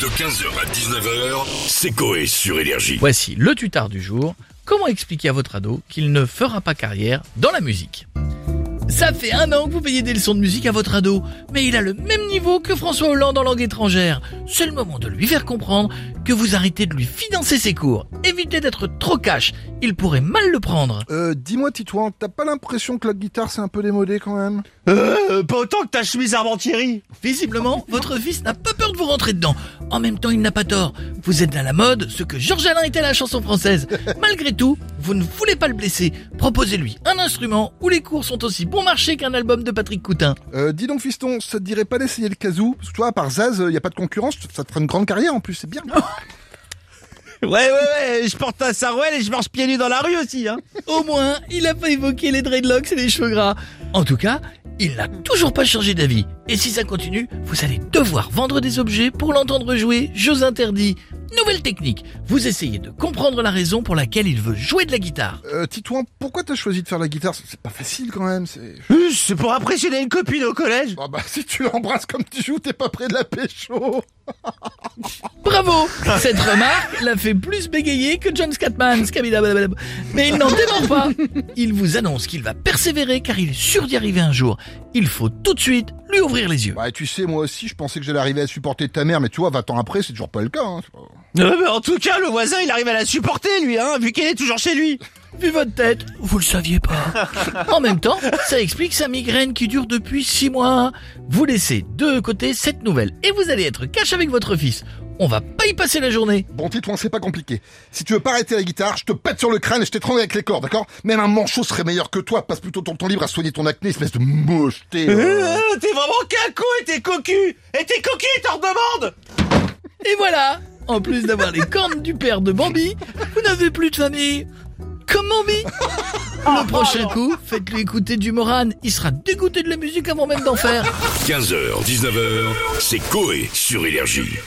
De 15h à 19h, c'est Coé sur Énergie. Voici le tutard du jour. Comment expliquer à votre ado qu'il ne fera pas carrière dans la musique? Ça fait un an que vous payez des leçons de musique à votre ado, mais il a le même niveau que François Hollande en langue étrangère. C'est le moment de lui faire comprendre que vous arrêtez de lui financer ses cours. Évitez d'être trop cash, il pourrait mal le prendre. Euh, dis-moi Titouan, t'as pas l'impression que la guitare c'est un peu démodé quand même? Euh, pas autant que ta chemise Armentieri. Visiblement, votre fils n'a pas peur de vous rentrer dedans. En même temps, il n'a pas tort. Vous êtes à la mode, ce que Georges Alain était à la chanson française. Malgré tout, vous ne voulez pas le blesser. Proposez-lui un instrument où les cours sont aussi bon marché qu'un album de Patrick Coutin. euh, Dis donc fiston, ça te dirait pas d'essayer le kazoo Parce que toi, à part Zaz, il y a pas de concurrence, ça te fera une grande carrière en plus, c'est bien. Ouais, ouais, ouais, je porte un sarouel et je marche pieds nus dans la rue aussi, hein. Au moins, il n'a pas évoqué les dreadlocks et les cheveux gras. En tout cas, il n'a toujours pas changé d'avis. Et si ça continue, vous allez devoir vendre des objets pour l'entendre jouer jeux interdits. Nouvelle technique. Vous essayez de comprendre la raison pour laquelle il veut jouer de la guitare. Euh, Titouan, pourquoi t'as choisi de faire la guitare? C'est pas facile quand même, c'est... Euh, C'est pour impressionner une copine au collège. Ah bah si tu l'embrasses comme tu joues, t'es pas près de la pécho Bravo Cette remarque l'a fait plus bégayer que John Scatman. Mais il n'en dément pas. Il vous annonce qu'il va persévérer car il est sûr d'y arriver un jour. Il faut tout de suite lui ouvrir les yeux. Bah tu sais, moi aussi, je pensais que j'allais arriver à supporter ta mère, mais tu vois, 20 ans après, c'est toujours pas le cas. Hein. Euh, mais en tout cas, le voisin, il arrive à la supporter, lui, hein, vu qu'elle est toujours chez lui. Vu votre tête, vous le saviez pas. En même temps, ça explique sa migraine qui dure depuis six mois. Vous laissez de côté cette nouvelle et vous allez être cash avec votre fils. On va pas y passer la journée. Bon Titouan, c'est pas compliqué. Si tu veux pas arrêter la guitare, je te pète sur le crâne et je t'étrangle avec les cordes, d'accord? Même un manchot serait meilleur que toi, passe plutôt ton temps libre à soigner ton acné, espèce de mocheté. Euh, t'es vraiment caco et t'es cocu. Et t'es cocu, t'en redemande. Et voilà En plus d'avoir les cornes du père de Bambi, vous n'avez plus de famille. Comme Bambi Le prochain coup, faites-lui écouter du Moran. Il sera dégoûté de la musique avant même d'en faire. 15h, 19h, c'est Coé sur Énergie.